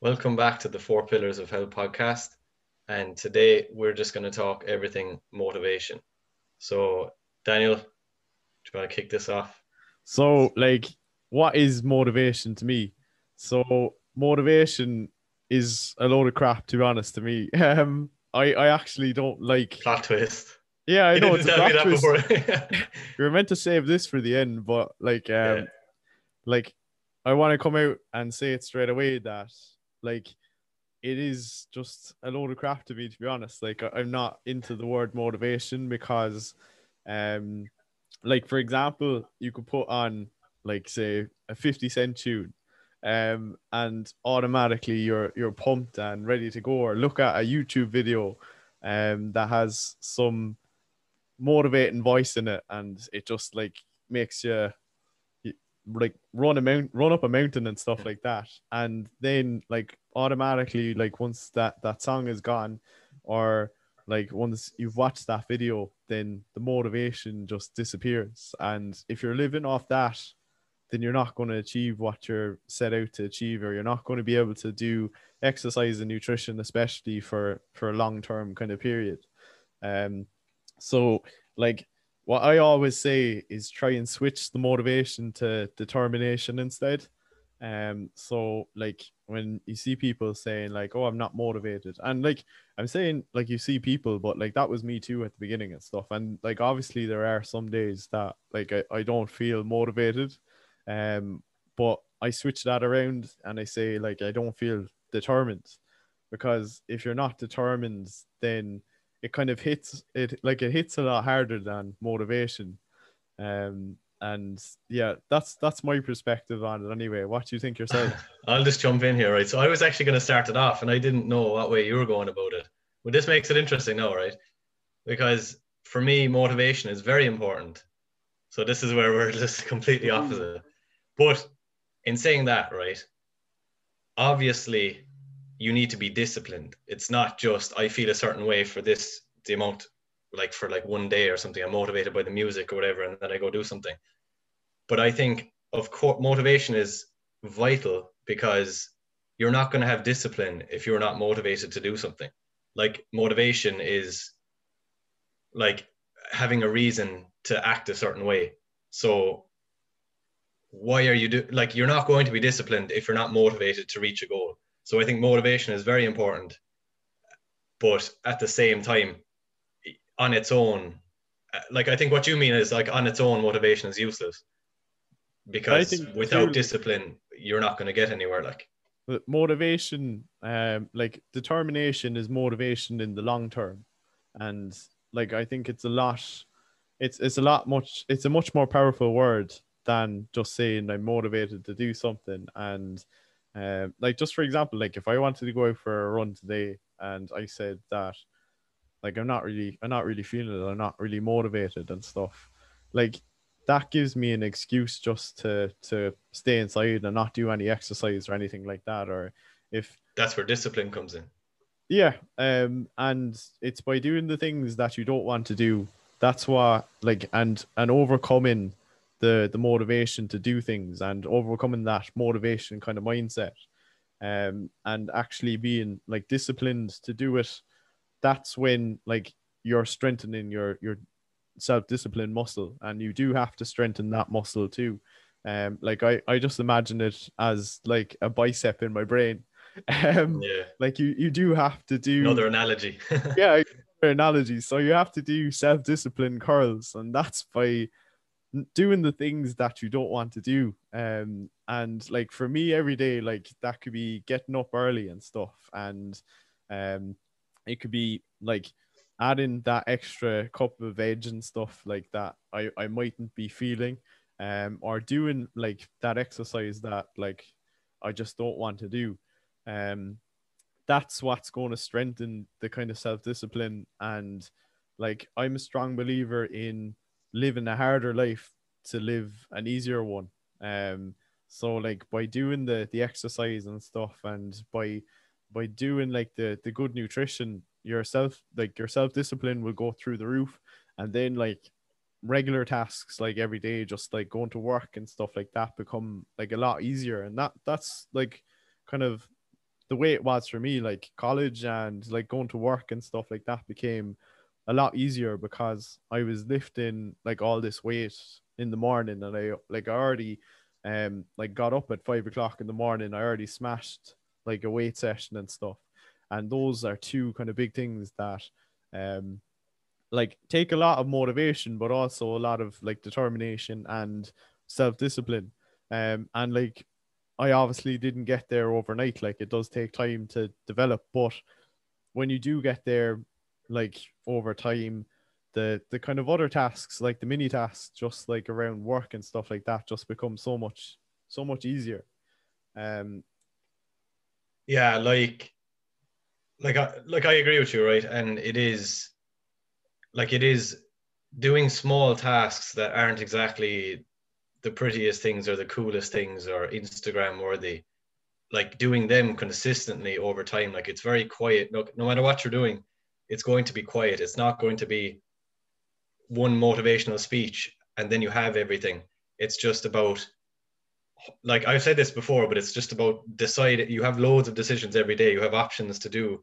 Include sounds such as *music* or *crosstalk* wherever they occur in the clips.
Welcome back to the Four Pillars of Health podcast. And today we're just going to talk everything motivation. So, Daniel, do you want to kick this off? So, like, what is motivation to me? So, motivation is a load of crap, to be honest, to me. *laughs* Um, I, I actually don't like plot twist. Yeah, I *laughs* know it's a plot twist. *laughs* We were meant to save this for the end, but like, um, Yeah. like, I want to come out and say it straight away that like it is just a load of crap to me, to be honest. Like, I'm not into the word motivation because, um, like for example, you could put on like say a 50 cent tune um and automatically you're you're pumped and ready to go or look at a youtube video um that has some motivating voice in it and it just like makes you like run a mount run up a mountain and stuff like that. And then like automatically like once that that song is gone or like once you've watched that video then the motivation just disappears. And if you're living off that then you're not going to achieve what you're set out to achieve or you're not going to be able to do exercise and nutrition especially for for a long term kind of period. Um so like what i always say is try and switch the motivation to determination instead. Um so like when you see people saying like oh i'm not motivated and like i'm saying like you see people but like that was me too at the beginning and stuff and like obviously there are some days that like i, I don't feel motivated um but i switch that around and i say like i don't feel determined because if you're not determined then it kind of hits it like it hits a lot harder than motivation um and yeah that's that's my perspective on it anyway what do you think yourself *laughs* I'll just jump in here, right? So I was actually going to start it off, and I didn't know what way you were going about it. But this makes it interesting now, right? Because for me, motivation is very important. So this is where we're *laughs* just completely opposite. But in saying that, right? Obviously, you need to be disciplined. It's not just I feel a certain way for this the amount, like for like one day or something. I'm motivated by the music or whatever, and then I go do something. But I think of course motivation is vital because you're not going to have discipline if you're not motivated to do something. Like motivation is like having a reason to act a certain way. So why are you do like you're not going to be disciplined if you're not motivated to reach a goal. So I think motivation is very important. But at the same time on its own uh, like I think what you mean is like on its own motivation is useless. Because without discipline you're not going to get anywhere like. Motivation um like determination is motivation in the long term. And like i think it's a lot it's it's a lot much it's a much more powerful word than just saying i'm motivated to do something. And um like just for example like if i wanted to go out for a run today and i said that like i'm not really i'm not really feeling it. I'm not really motivated and stuff. Like that gives me an excuse just to to stay inside and not do any exercise or anything like that or if that's where discipline comes in. Yeah um and it's by doing the things that you don't want to do. That's what like and and overcoming the the motivation to do things and overcoming that motivation kind of mindset um and actually being like disciplined to do it that's when like you're strengthening your your self-discipline muscle and you do have to strengthen that muscle too. Um like i i just imagine it as like a bicep in my brain. *laughs* Um yeah. like you you do have to do another analogy. *laughs* Yeah analogy. So you have to do self-discipline curls and that's by doing the things that you don't want to do. Um and like for me every day like that could be getting up early and stuff. And um it could be like adding that extra cup of veg and stuff like that i i mightn't be feeling um or doing like that exercise that like i just don't want to do. Um that's what's going to strengthen the kind of self-discipline and like i'm a strong believer in living a harder life to live an easier one. Um so like by doing the the exercise and stuff and by by doing like the the good nutrition yourself like your self-discipline will go through the roof. And then like regular tasks like every day just like going to work and stuff like that become like a lot easier. And that that's like kind of the way it was for me, like college and like going to work and stuff like that became a lot easier because I was lifting like all this weight in the morning. And I like I already um like got up at five o'clock in the morning. I already smashed like a weight session and stuff. And those are two kind of big things that um like take a lot of motivation, but also a lot of like determination and self discipline. Um and like I obviously didn't get there overnight. Like it does take time to develop, but when you do get there, like over time, the the kind of other tasks, like the mini tasks, just like around work and stuff like that, just become so much so much easier. Um. Yeah, like, like I like I agree with you, right? And it is, like it is, doing small tasks that aren't exactly the prettiest things or the coolest things or Instagram worthy, like doing them consistently over time. Like it's very quiet. No, no matter what you're doing, it's going to be quiet. It's not going to be one motivational speech and then you have everything. It's just about like I've said this before, but it's just about decide. You have loads of decisions every day. You have options to do.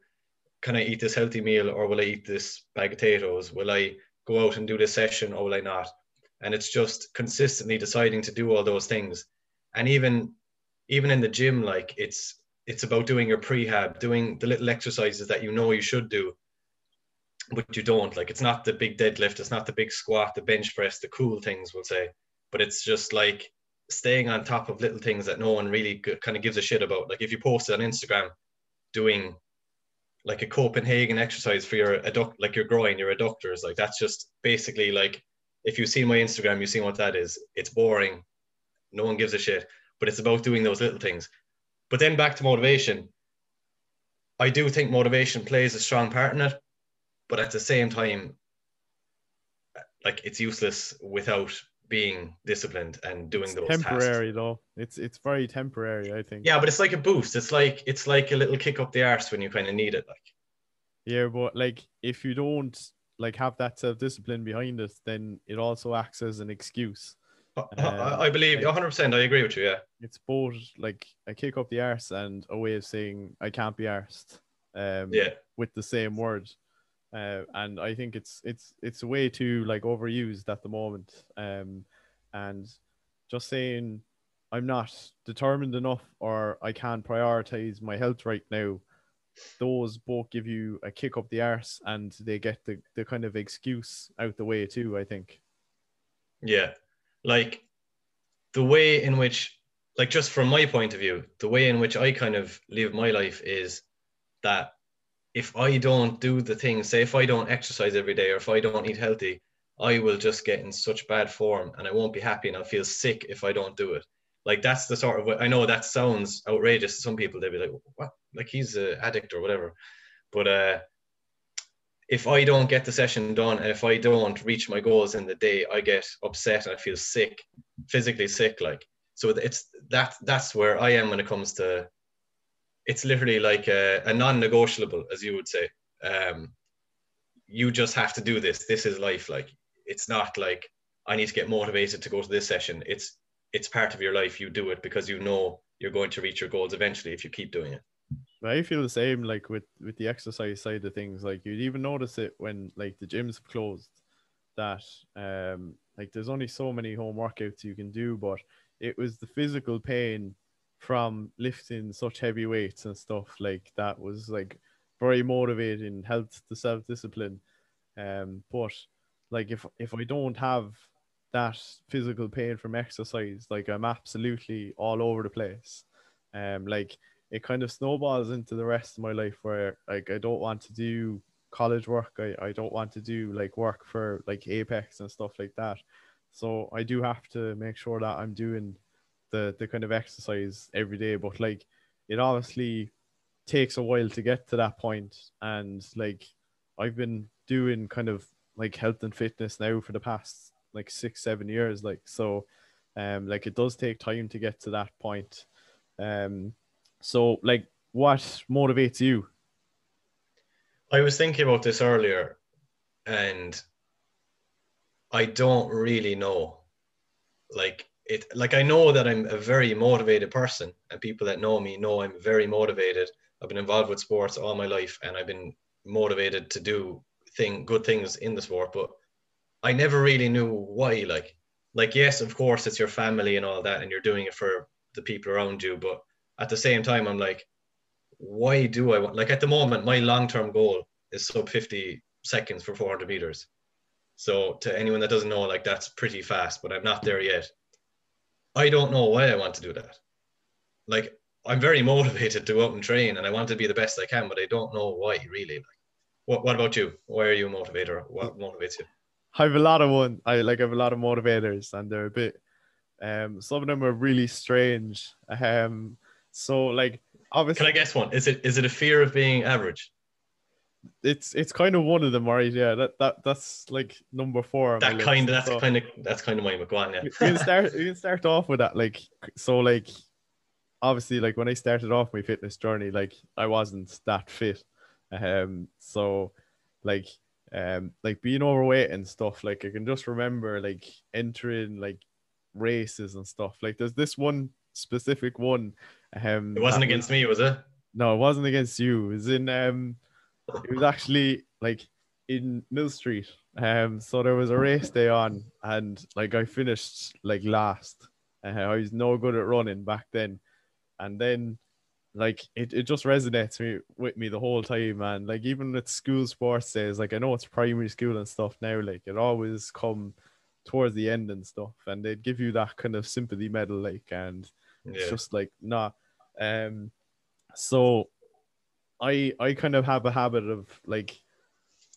Can I eat this healthy meal or will I eat this bag of potatoes? Will I go out and do this session or will I not? and it's just consistently deciding to do all those things and even even in the gym like it's it's about doing your prehab doing the little exercises that you know you should do but you don't like it's not the big deadlift it's not the big squat the bench press the cool things we'll say but it's just like staying on top of little things that no one really kind of gives a shit about like if you post on instagram doing like a copenhagen exercise for your adduct like your groin your adductors like that's just basically like if you've seen my Instagram, you've seen what that is. It's boring. No one gives a shit. But it's about doing those little things. But then back to motivation. I do think motivation plays a strong part in it, but at the same time, like it's useless without being disciplined and doing it's those temporary tasks. though. It's it's very temporary, I think. Yeah, but it's like a boost. It's like it's like a little kick up the arse when you kind of need it. Like yeah, but like if you don't like have that self discipline behind it, then it also acts as an excuse. Um, I, I believe 100. percent I agree with you. Yeah, it's both like a kick up the arse and a way of saying I can't be arsed. Um, yeah, with the same word. Uh, and I think it's it's it's way too like overused at the moment. Um, and just saying I'm not determined enough or I can't prioritize my health right now those both give you a kick up the arse and they get the, the kind of excuse out the way too, I think. Yeah. Like the way in which, like, just from my point of view, the way in which I kind of live my life is that if I don't do the things, say, if I don't exercise every day or if I don't eat healthy, I will just get in such bad form and I won't be happy and I'll feel sick if I don't do it. Like that's the sort of I know that sounds outrageous to some people. They'd be like, "What? like he's an addict or whatever. But uh, if I don't get the session done and if I don't reach my goals in the day, I get upset and I feel sick, physically sick. Like so, it's that that's where I am when it comes to. It's literally like a, a non-negotiable, as you would say. Um, you just have to do this. This is life. Like it's not like I need to get motivated to go to this session. It's it's part of your life. You do it because you know you're going to reach your goals eventually if you keep doing it. I feel the same like with with the exercise side of things. Like you'd even notice it when like the gyms have closed that um like there's only so many home workouts you can do, but it was the physical pain from lifting such heavy weights and stuff like that was like very motivating, helped the self discipline. Um, but like if if I don't have that physical pain from exercise, like I'm absolutely all over the place. Um, like it kind of snowballs into the rest of my life where like I don't want to do college work. I, I don't want to do like work for like Apex and stuff like that. So I do have to make sure that I'm doing the the kind of exercise every day. But like it obviously takes a while to get to that point and like I've been doing kind of like health and fitness now for the past like six, seven years. Like so um like it does take time to get to that point. Um so, like, what motivates you? I was thinking about this earlier, and I don't really know. Like it, like I know that I'm a very motivated person, and people that know me know I'm very motivated. I've been involved with sports all my life, and I've been motivated to do thing good things in the sport, but I never really knew why. Like, like yes, of course, it's your family and all that, and you're doing it for the people around you, but at the same time, I'm like, why do I want? Like at the moment, my long-term goal is sub 50 seconds for 400 meters. So to anyone that doesn't know, like that's pretty fast, but I'm not there yet. I don't know why I want to do that. Like I'm very *laughs* motivated to go out and train and I want to be the best I can, but I don't know why really. Like, what, what about you? Why are you a motivator? What motivates you? I have a lot of one. I like I have a lot of motivators and they're a bit um some of them are really strange. Um so like obviously Can I guess one? Is it is it a fear of being average? It's it's kind of one of them, right? Yeah, that that that's like number four. That kind of that's so, kind of that's kind of my McGuan, yeah. you can start you can start off with that. Like so like obviously like when I started off my fitness journey, like I wasn't that fit. Um so like um like being overweight and stuff, like I can just remember like entering like races and stuff. Like there's this one specific one. Um it wasn't against was, me, was it? No, it wasn't against you. It was in um it was actually like in Mill Street. Um, so there was a race day on, and like I finished like last. Uh, I was no good at running back then, and then like it, it just resonates me with me the whole time, man. Like even with school sports days, like I know it's primary school and stuff now, like it always come towards the end and stuff, and they'd give you that kind of sympathy medal, like, and yeah. it's just like nah. Um, so I I kind of have a habit of like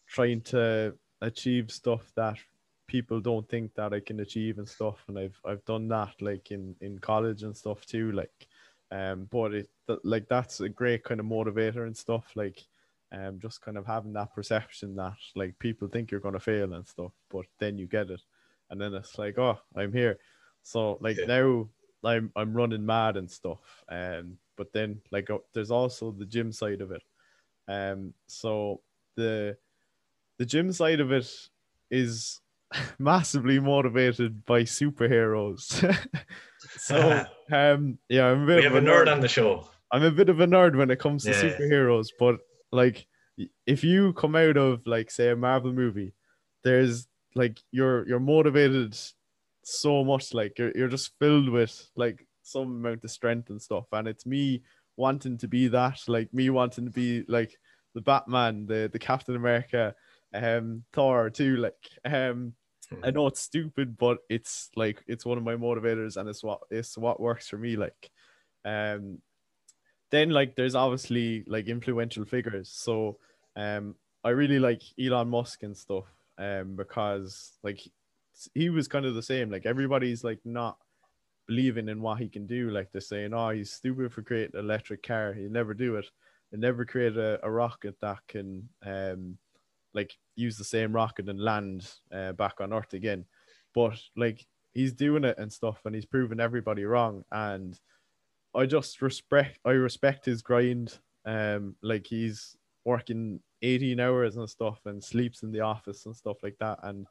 trying to achieve stuff that people don't think that I can achieve and stuff and I've I've done that like in in college and stuff too like um but it like that's a great kind of motivator and stuff like um just kind of having that perception that like people think you're going to fail and stuff but then you get it and then it's like oh I'm here so like yeah. now I'm I'm running mad and stuff um but then like uh, there's also the gym side of it. Um so the the gym side of it is *laughs* massively motivated by superheroes. *laughs* So *laughs* um yeah i'm a bit we have a nerd, nerd, on the show. I'm a bit of a nerd when it comes to yeah. superheroes but like if you come out of like say a marvel movie there's like you're you're motivated so much like you're, you're just filled with like some amount of strength and stuff. And it's me wanting to be that, like me wanting to be like the Batman, the the Captain America, um, Thor too. Like, um, I know it's stupid, but it's like it's one of my motivators, and it's what it's what works for me. Like, um, then like there's obviously like influential figures. So, um, I really like Elon Musk and stuff, um, because like he was kind of the same. Like everybody's like not believing in what he can do. Like they're saying, oh, he's stupid for creating an electric car. He'll never do it. He'll never create a, a rocket that can um like use the same rocket and land uh, back on Earth again. But like he's doing it and stuff, and he's proving everybody wrong. And I just respect I respect his grind. Um, like he's working 18 hours and stuff and sleeps in the office and stuff like that. And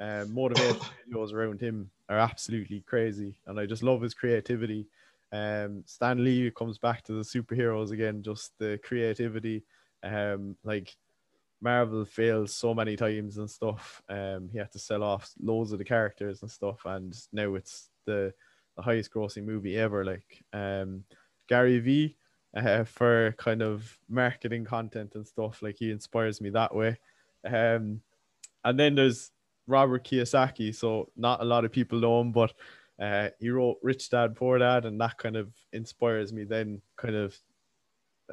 um, motivation videos around him are absolutely crazy, and I just love his creativity. Um, Stan Lee comes back to the superheroes again, just the creativity. Um, like Marvel failed so many times and stuff. Um, he had to sell off loads of the characters and stuff, and now it's the the highest grossing movie ever. Like um, Gary V. Uh, for kind of marketing content and stuff, like he inspires me that way. Um, and then there's Robert Kiyosaki, so not a lot of people know him, but uh, he wrote Rich Dad Poor Dad, and that kind of inspires me then, kind of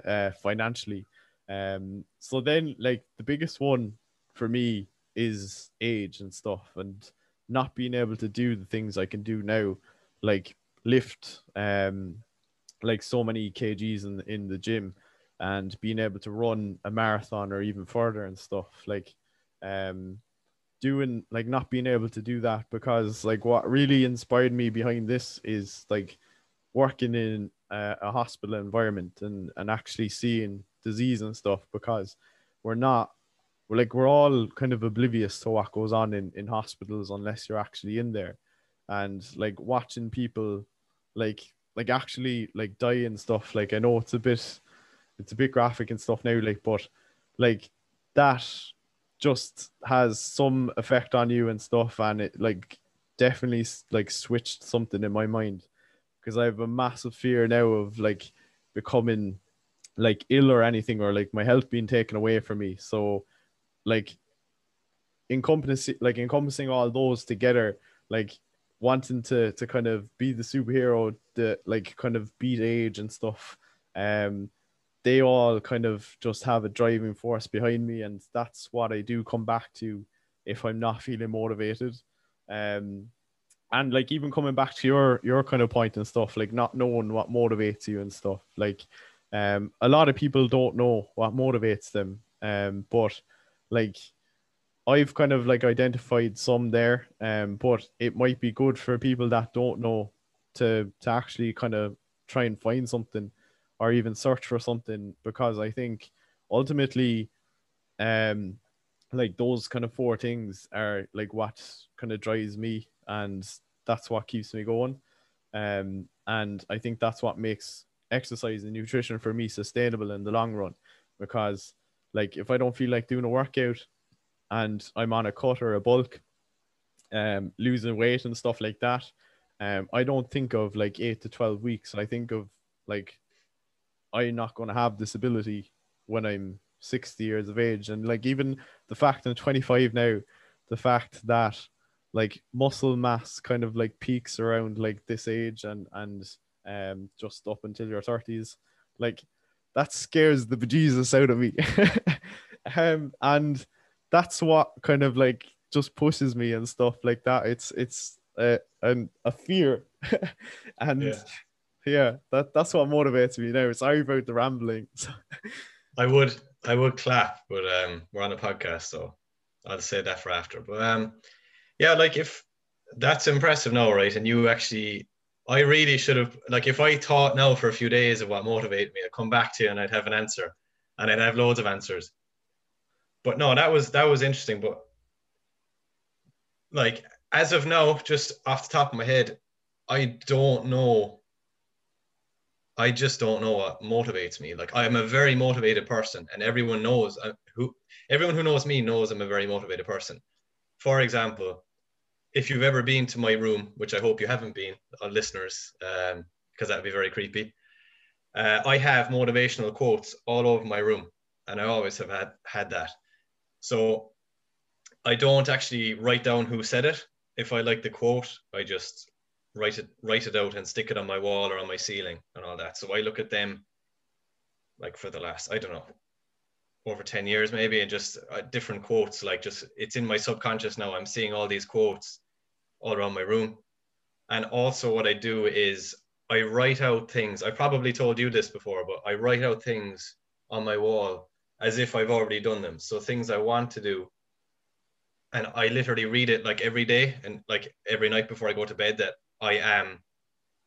uh, financially. Um, so then, like the biggest one for me is age and stuff, and not being able to do the things I can do now, like lift, um, like so many kgs in in the gym, and being able to run a marathon or even further and stuff. Like, um, doing like not being able to do that because like what really inspired me behind this is like working in a, a hospital environment and and actually seeing disease and stuff because we're not we're like we're all kind of oblivious to what goes on in in hospitals unless you're actually in there. And like watching people like like actually like die and stuff like i know it's a bit it's a bit graphic and stuff now, like, but like that just has some effect on you and stuff, and it like definitely like switched something in my mind because I have a massive fear now of like becoming like ill or anything or like my health being taken away from me. So like encompassing like encompassing all those together, like wanting to to kind of be the superhero that like kind of beat age and stuff. Um they all kind of just have a driving force behind me and that's what I do come back to if I'm not feeling motivated. Um and like even coming back to your your kind of point and stuff, like not knowing what motivates you and stuff. Like um a lot of people don't know what motivates them. Um but like I've kind of like identified some there, um, but it might be good for people that don't know to to actually kind of try and find something or even search for something because I think ultimately um like those kind of four things are like what kind of drives me and that's what keeps me going. Um and I think that's what makes exercise and nutrition for me sustainable in the long run because like if I don't feel like doing a workout and I'm on a cut or a bulk um losing weight and stuff like that um I don't think of like 8 to 12 weeks. I think of like I'm not going to have this ability when I'm 60 years of age. And like even the fact I'm 25 now, the fact that like muscle mass kind of like peaks around like this age and and um just up until your 30s, like that scares the bejesus out of me. *laughs* um and that's what kind of like just pushes me and stuff like that. It's it's uh, an, a fear *laughs* and yeah yeah, that that's what motivates me now. Sorry about the rambling. *laughs* I would I would clap, but um, we're on a podcast, so I'll say that for after. But um, yeah, like if that's impressive now, right? And you actually, I really should have like if I thought now for a few days of what motivated me, I'd come back to you and I'd have an answer, and I'd have loads of answers. But no, that was that was interesting. But like as of now, just off the top of my head, I don't know I just don't know what motivates me. Like I am a very motivated person, and everyone knows uh, who everyone who knows me knows I'm a very motivated person. For example, if you've ever been to my room, which I hope you haven't been, uh, listeners, because um, that'd be very creepy. Uh, I have motivational quotes all over my room, and I always have had had that. So I don't actually write down who said it. If I like the quote, I just write it write it out and stick it on my wall or on my ceiling and all that. So I look at them like for the last I don't know over 10 years maybe and just uh, different quotes like just it's in my subconscious now. I'm seeing all these quotes all around my room. And also what i do is i write out things. I probably told you this before but i write out things on my wall as if i've already done them. So things i want to do and i literally read it like every day and like every night before i go to bed that I am,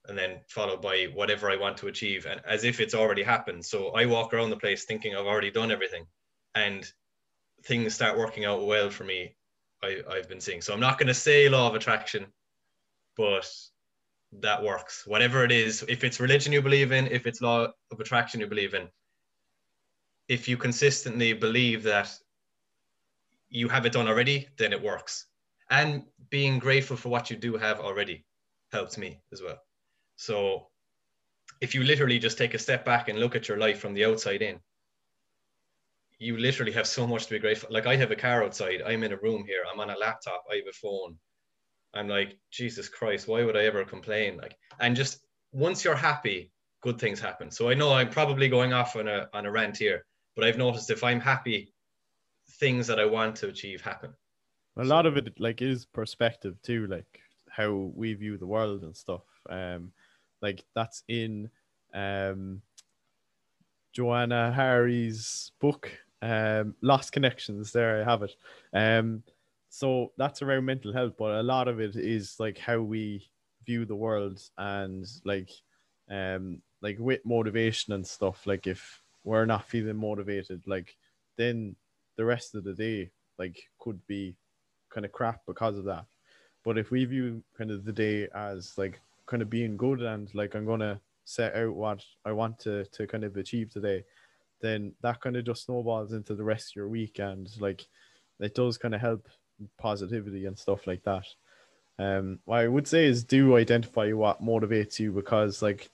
and then followed by whatever I want to achieve, and as if it's already happened. So I walk around the place thinking I've already done everything, and things start working out well for me. I, I've been seeing. So I'm not going to say law of attraction, but that works. Whatever it is, if it's religion you believe in, if it's law of attraction you believe in, if you consistently believe that you have it done already, then it works. And being grateful for what you do have already helps me as well. So if you literally just take a step back and look at your life from the outside in, you literally have so much to be grateful. Like I have a car outside, I'm in a room here, I'm on a laptop, I have a phone. I'm like, Jesus Christ, why would I ever complain? Like, and just once you're happy, good things happen. So I know I'm probably going off on a on a rant here, but I've noticed if I'm happy, things that I want to achieve happen. A lot of it like is perspective too. Like how we view the world and stuff. Um, like that's in um, Johann Hari's book, um, Lost Connections. There I have it. Um, so that's around mental health, but a lot of it is like how we view the world and like um like with motivation and stuff. Like if we're not feeling motivated, like then the rest of the day like could be kind of crap because of that. But if we view kind of the day as like kind of being good and like I'm gonna set out what I want to to kind of achieve today, then that kind of just snowballs into the rest of your week and like it does kind of help positivity and stuff like that. Um, what I would say is do identify what motivates you because like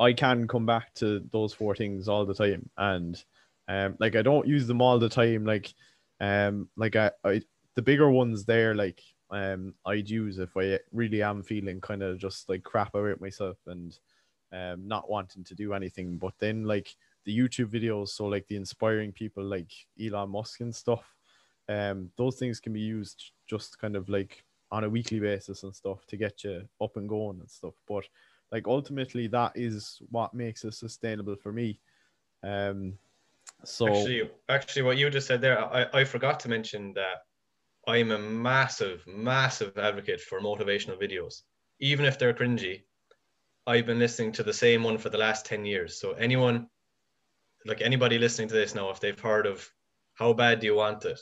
I can come back to those four things all the time and um like I don't use them all the time like um like I, I the bigger ones there like um I'd use if I really am feeling kind of just like crap about myself and um not wanting to do anything. But then like the YouTube videos so like the inspiring people like Elon Musk and stuff um those things can be used just kind of like on a weekly basis and stuff to get you up and going and stuff. But like ultimately that is what makes it sustainable for me. Um so Actually, actually, what you just said there, I, I forgot to mention that I'm a massive, massive advocate for motivational videos. Even if they're cringy, I've been listening to the same one for the last 10 years. So anyone, like anybody listening to this now, if they've heard of How Bad Do You Want It?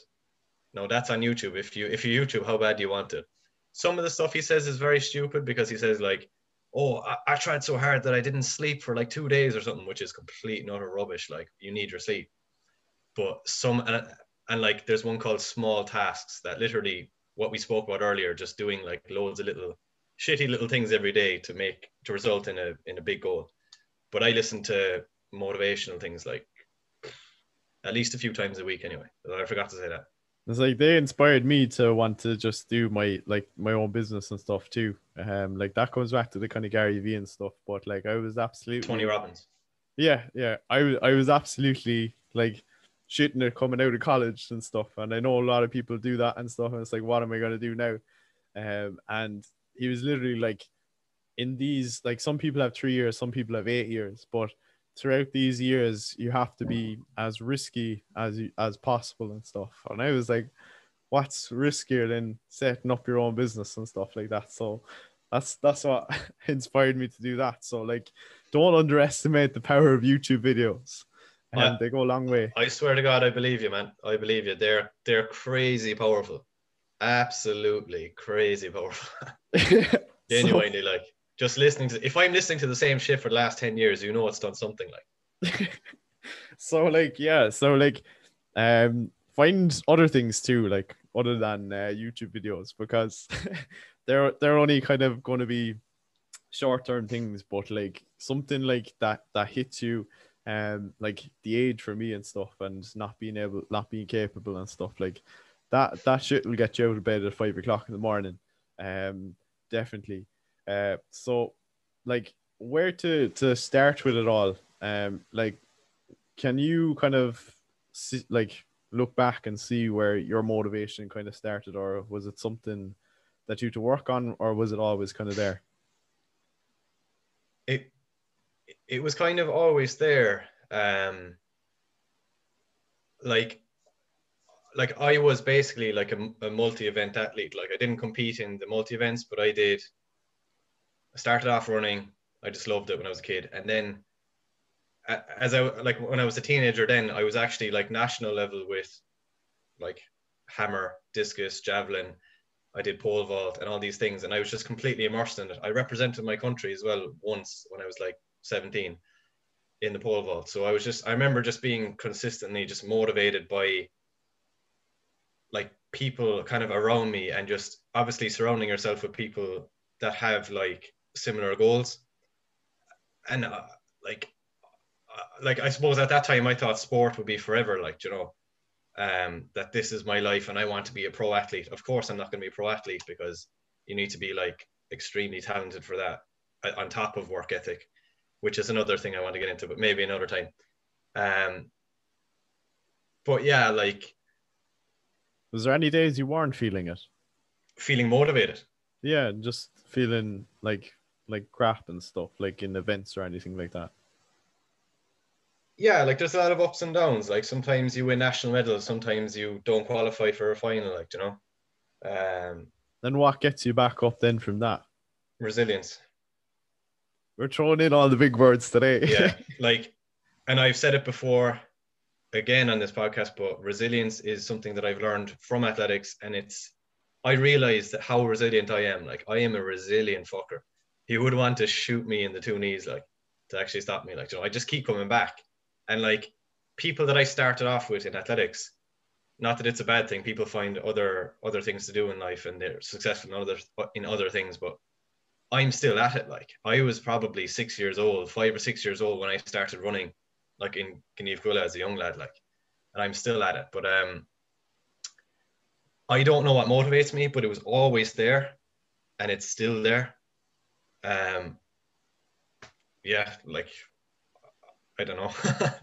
No, that's on YouTube. If you if you YouTube How Bad Do You Want It? Some of the stuff he says is very stupid because he says like, oh, I, I tried so hard that I didn't sleep for like two days or something, which is complete and utter rubbish. Like you need your sleep. But some and, and like there's one called small tasks that literally what we spoke about earlier, just doing like loads of little shitty little things every day to make to result in a in a big goal. But I listen to motivational things like at least a few times a week anyway. I forgot to say that. It's like they inspired me to want to just do my like my own business and stuff too. Um, like that comes back to the kind of Gary Vee and stuff. But like I was absolutely Tony Robbins. Yeah, yeah. I I was absolutely like shitting it coming out of college and stuff. And I know a lot of people do that and stuff. And it's like, what am I gonna do now? Um, and he was literally like, in these like some people have three years, some people have eight years, but throughout these years you have to be as risky as you, as possible and stuff and i was like what's riskier than setting up your own business and stuff like that so that's that's what *laughs* inspired me to do that so like don't underestimate the power of youtube videos and they go a long way I swear to God, I believe you, man. I believe you. They're they're crazy powerful. Absolutely crazy powerful. *laughs* *laughs* Genuinely, like just listening to if I'm listening to the same shit for the last 10 years, you know it's done something like *laughs* so like yeah so like um find other things too like other than uh, youtube videos because they're they're only kind of going to be short-term things but like something like that that hits you um like the age for me and stuff and not being able not being capable and stuff like that that shit will get you out of bed at five o'clock in the morning. Um definitely. Uh so like where to to start with it all? Um like can you kind of see, like look back and see where your motivation kind of started or was it something that you to work on or was it always kind of there? It it was kind of always there. Um like like I was basically like a, a multi-event athlete. Like I didn't compete in the multi-events, but I did. I started off running. I just loved it when I was a kid, and then as I like when I was a teenager, then I was actually like national level with like hammer, discus, javelin. I did pole vault and all these things, and I was just completely immersed in it. I represented my country as well once when I was like 17 in the pole vault. So I was just I remember just being consistently just motivated by like people kind of around me and just obviously surrounding yourself with people that have like similar goals. And uh, like uh, like i suppose at that time i thought sport would be forever like you know um that this is my life and i want to be a pro athlete. Of course i'm not going to be a pro athlete because you need to be like extremely talented for that uh, on top of work ethic which is another thing i want to get into but maybe another time um but yeah like was there any days you weren't feeling it feeling motivated yeah just feeling like like crap and stuff like in events or anything like that yeah, like there's a lot of ups and downs. Like sometimes you win national medals, sometimes you don't qualify for a final. Like you know, um, then what gets you back up then from that resilience. We're throwing in all the big words today Yeah, *laughs* like, and I've said it before, again on this podcast, but resilience is something that I've learned from athletics, and it's I realized that how resilient I am. Like I am a resilient fucker. He would want to shoot me in the two knees, like to actually stop me. Like you know, I just keep coming back, and like people that I started off with in athletics, not that it's a bad thing. People find other other things to do in life and they're successful in other in other things, but I'm still at it. Like I was probably six years old, five or six years old when I started running, like in Gnieve as a young lad, like, and I'm still at it. But um, I don't know what motivates me, but it was always there, and it's still there. Um, yeah, like I don't know.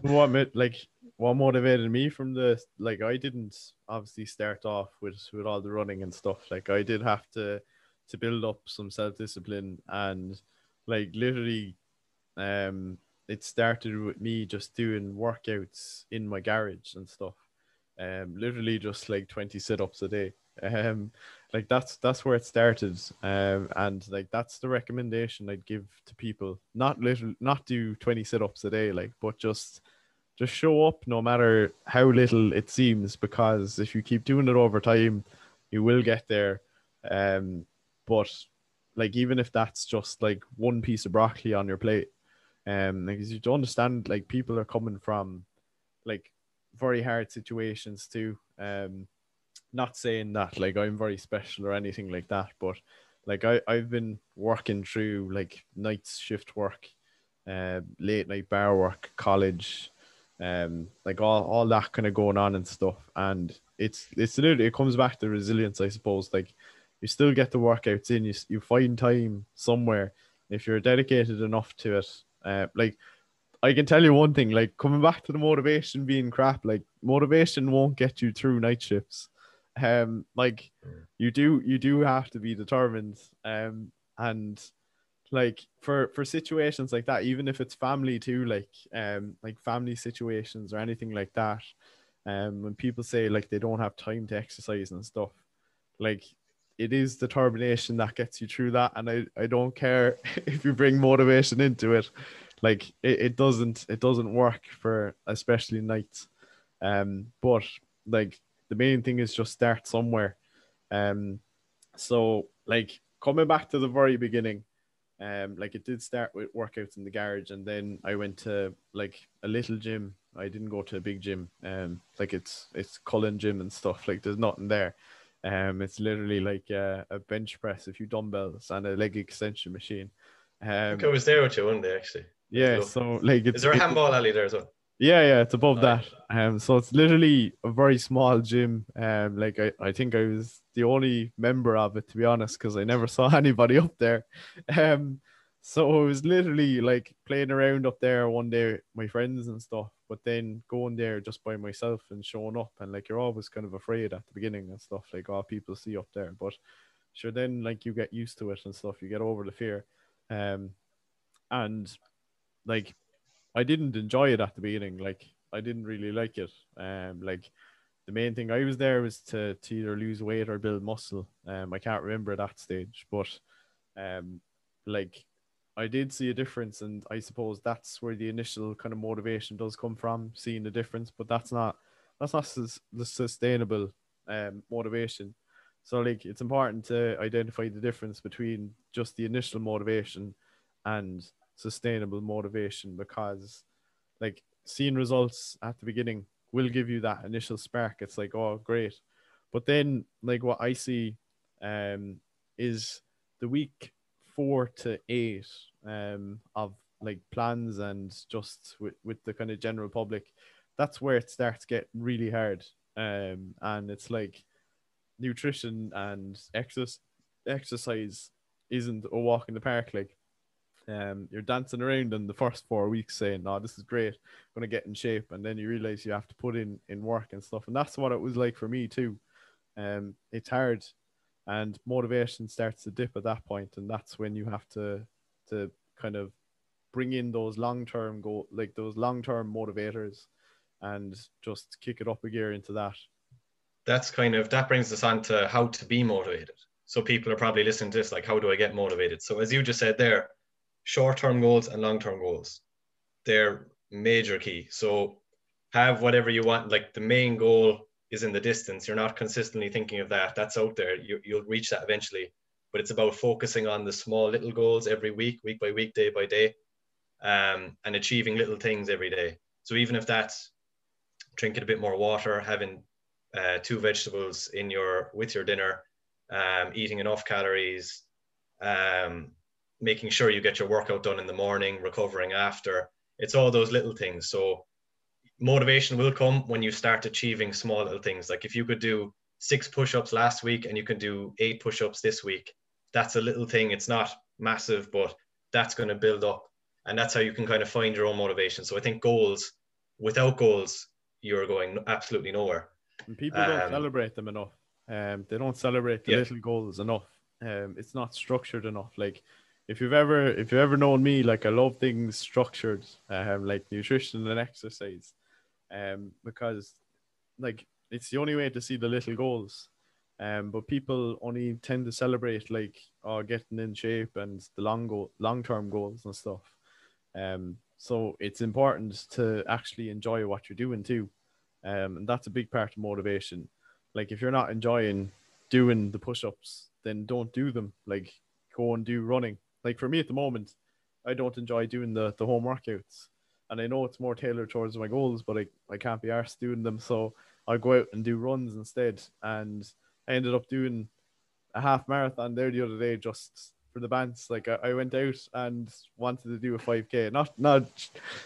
*laughs* what like what motivated me from the like I didn't obviously start off with with all the running and stuff. Like I did have to to build up some self discipline and like literally um it started with me just doing workouts in my garage and stuff. Um literally just like 20 sit-ups a day. Um like that's that's where it started. Um and like that's the recommendation I'd give to people. Not literally not do 20 sit-ups a day, like, but just just show up no matter how little it seems, because if you keep doing it over time, you will get there. Um but like even if that's just like one piece of broccoli on your plate, um, because you don't understand like people are coming from like very hard situations too. Um, not saying that like I'm very special or anything like that, but like I I've been working through like night shift work, uh, late night bar work, college, um, like all all that kind of going on and stuff, and it's it's literally it comes back to resilience, I suppose. Like you still get the workouts in. You you find time somewhere if you're dedicated enough to it. Uh, like I can tell you one thing, like coming back to the motivation being crap, like motivation won't get you through night shifts. Um, like you do, you do have to be determined. Um, and like for for situations like that, even if it's family too, like um, like family situations or anything like that. Um, when people say like they don't have time to exercise and stuff, like it is determination that gets you through that and i, I don't care *laughs* if you bring motivation into it. Like it, it doesn't it doesn't work for especially nights. Um but like the main thing is just start somewhere. Um so like coming back to the very beginning um like it did start with workouts in the garage and then i went to like a little gym. I didn't go to a big gym. Um like it's it's cullen gym and stuff. Like there's nothing there um, it's literally like a, a, bench press, a few dumbbells, and a leg extension machine. Um, I, I was there with you one day actually. Yeah, so like, it's, is there a handball alley there as well? Yeah, yeah, it's above that. Um, so it's literally a very small gym. Um, like I, I think I was the only member of it to be honest, because I never *laughs* saw anybody up there. Um, so it was literally like playing around up there one day, with my friends and stuff, but then going there just by myself and showing up. And like you're always kind of afraid at the beginning and stuff, like, oh, people see up there. But sure, then like you get used to it and stuff, you get over the fear. Um, and like I didn't enjoy it at the beginning. Like I didn't really like it. Um, like the main thing I was there was to, to either lose weight or build muscle. Um, I can't remember at that stage, but um, like I did see a difference, and I suppose that's where the initial kind of motivation does come from, seeing the difference. But that's not that's not the sustainable um, motivation. So like it's important to identify the difference between just the initial motivation and sustainable motivation because like seeing results at the beginning will give you that initial spark. It's like, oh great. But then like what I see um is the week four to eight um, of like plans and just with, with the kind of general public, that's where it starts getting really hard. Um, and it's like nutrition and exercise exercise isn't a walk in the park. Like um, you're dancing around in the first four weeks saying, "No, oh, this is great, I'm gonna get in shape," and then you realize you have to put in in work and stuff, and that's what it was like for me too. Um, it's hard and motivation starts to dip at that point and that's when you have to to kind of bring in those long-term goal like those long-term motivators and just kick it up a gear into that. That's kind of that brings us on to how to be motivated. So people are probably listening to this like how do i get motivated? So as you just said there short-term goals and long-term goals they're major key. So have whatever you want like the main goal is in the distance. You're not consistently thinking of that. That's out there. You, you'll reach that eventually. But it's about focusing on the small little goals every week, week by week, day by day, um, and achieving little things every day. So even if that's drinking a bit more water, having uh, two vegetables in your with your dinner, um, eating enough calories, um, making sure you get your workout done in the morning, recovering after. It's all those little things. So motivation will come when you start achieving small little things. Like if you could do six push-ups last week and you can do eight push-ups this week, that's a little thing. It's not massive, but that's going to build up. And that's how you can kind of find your own motivation. So I think goals, without goals, you're going absolutely nowhere. And people don't um, celebrate them enough. Um, they don't celebrate the yeah. little goals enough. Um, it's not structured enough. Like if you've ever if you've ever known me, like I love things structured, um, like nutrition and exercise, um, because like it's the only way to see the little goals. Um, but people only tend to celebrate like oh getting in shape and the long goal, long term goals and stuff. Um, so it's important to actually enjoy what you're doing too. Um, and that's a big part of motivation. Like if you're not enjoying doing the push-ups, then don't do them. Like go and do running. Like for me at the moment, I don't enjoy doing the the home workouts, and I know it's more tailored towards my goals, but I, I can't be arsed doing them. So I go out and do runs instead. And I ended up doing a half marathon there the other day just for the bands. Like I, I went out and wanted to do a 5k, not not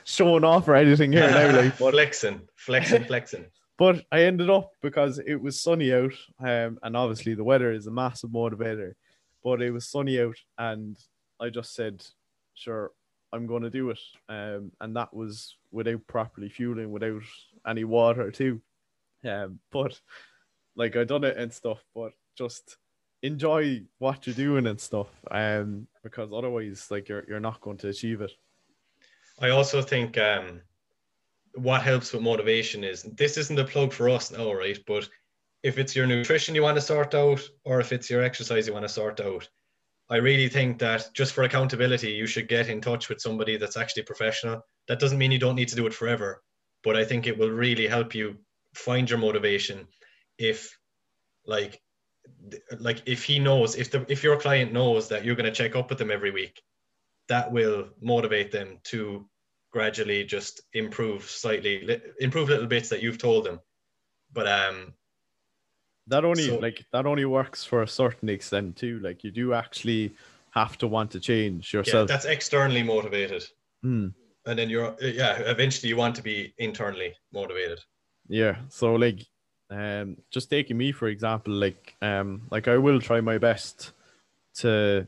showing off or anything here now, like *laughs* but, flexing, flexing, flexing. *laughs* But I ended up because it was sunny out, um, and obviously the weather is a massive motivator. But it was sunny out, and I just said, "Sure, I'm going to do it." Um, and that was without properly fueling, without any water too. Um, but like I done it and stuff, but just enjoy what you're doing and stuff. Um, because otherwise, like you're you're not going to achieve it. I also think um, what helps with motivation is this isn't a plug for us now, right? But if it's your nutrition you want to sort out, or if it's your exercise you want to sort out, I really think that just for accountability, you should get in touch with somebody that's actually professional. That doesn't mean you don't need to do it forever, but I think it will really help you find your motivation if like like if he knows if the if your client knows that you're going to check up with them every week that will motivate them to gradually just improve slightly improve little bits that you've told them but um that only so, like that only works for a certain extent too like you do actually have to want to change yourself yeah, that's externally motivated hmm. and then you're yeah eventually you want to be internally motivated yeah. So like um just taking me for example, like um like I will try my best to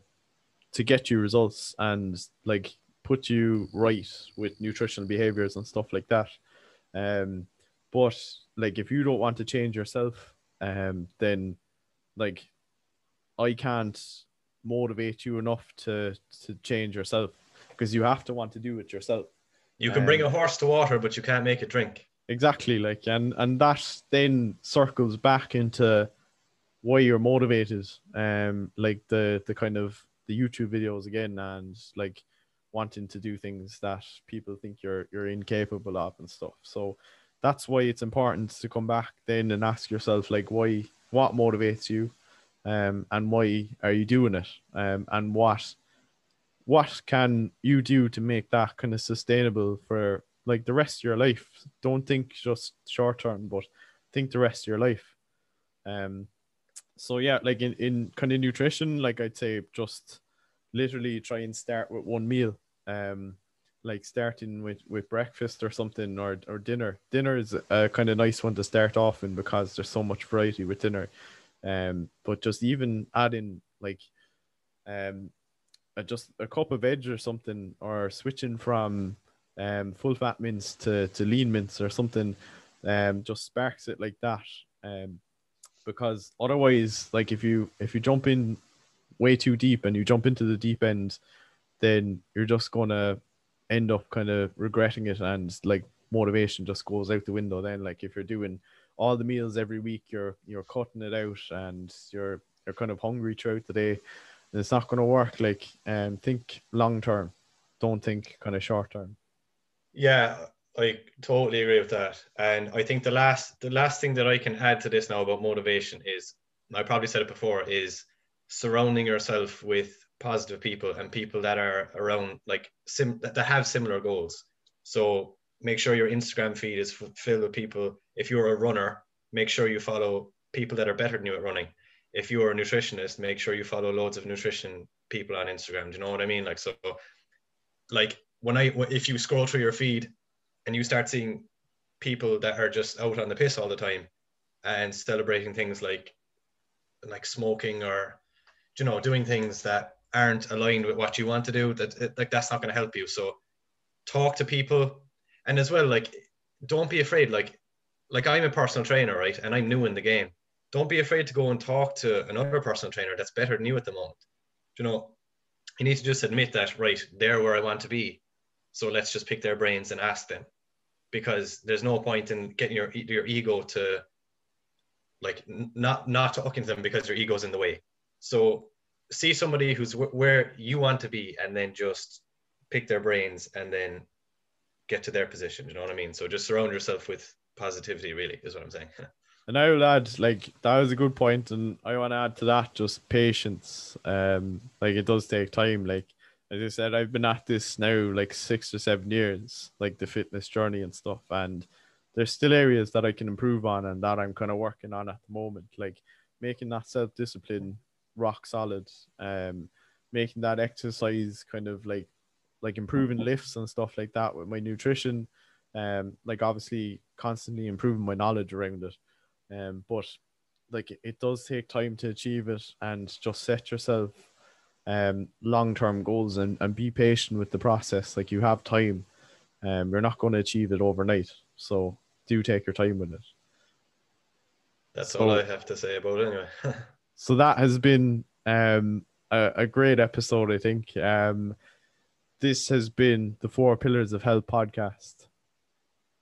to get you results and like put you right with nutritional behaviors and stuff like that. Um but like if you don't want to change yourself, um then like I can't motivate you enough to to change yourself because you have to want to do it yourself. You can um, bring a horse to water, but you can't make it drink. Exactly like and and that then circles back into why you're motivated. Um like the the kind of the youtube videos again and like wanting to do things that people think you're you're incapable of and stuff. So that's why it's important to come back then and ask yourself like why what motivates you um and why are you doing it um and what what can you do to make that kind of sustainable for like the rest of your life. Don't think just short term, but think the rest of your life. Um, so yeah, like in, in kind of nutrition, like I'd say just literally try and start with one meal. Um, like starting with, with breakfast or something or, or dinner. Dinner is a kind of nice one to start off in because there's so much variety with dinner. Um, but just even adding like um, a, just a cup of veg or something, or switching from um, full fat mince to, to lean mince or something um, just sparks it like that. Um, because otherwise, like if you if you jump in way too deep and you jump into the deep end, then you're just gonna end up kind of regretting it and like motivation just goes out the window then. Like if you're doing all the meals every week you're you're cutting it out and you're you're kind of hungry throughout the day and it's not going to work. Like um think long term. Don't think kind of short term. Yeah, I totally agree with that. And I think the last the last thing that I can add to this now about motivation is I probably said it before is surrounding yourself with positive people and people that are around like sim that have similar goals. So make sure your Instagram feed is filled with people. If you're a runner, make sure you follow people that are better than you at running. If you're a nutritionist, make sure you follow loads of nutrition people on Instagram. Do you know what I mean? Like so, like when I if you scroll through your feed and you start seeing people that are just out on the piss all the time and celebrating things like like smoking or you know doing things that aren't aligned with what you want to do that like that's not going to help you. So talk to people. And as well like don't be afraid like like i'm a personal trainer right? And i'm new in the game. Don't be afraid to go and talk to another personal trainer that's better than you at the moment. You know you need to just admit that right they're where i want to be. So let's just pick their brains and ask them. Because there's no point in getting your your ego to like not not talking to them because your ego's in the way. So see somebody who's w- where you want to be and then just pick their brains and then get to their position you know what i mean so just surround yourself with positivity really is what i'm saying *laughs* and I will add, like that was a good point, and I want to add to that just patience. Um, like it does take time. Like as I said, I've been at this now like six or seven years, like the fitness journey and stuff, and there's still areas that I can improve on and that I'm kind of working on at the moment, like making that self discipline rock solid, um, making that exercise kind of like like improving lifts and stuff like that with my nutrition, um, like obviously constantly improving my knowledge around it, um, but like it does take time to achieve it and just set yourself um long term goals and, and be patient with the process. Like you have time. Um, you're not going to achieve it overnight. So do take your time with it. that's So- all i have to say about it anyway *laughs* So that has been um, a, a great episode, I think. Um, this has been the Four Pillars of Health podcast.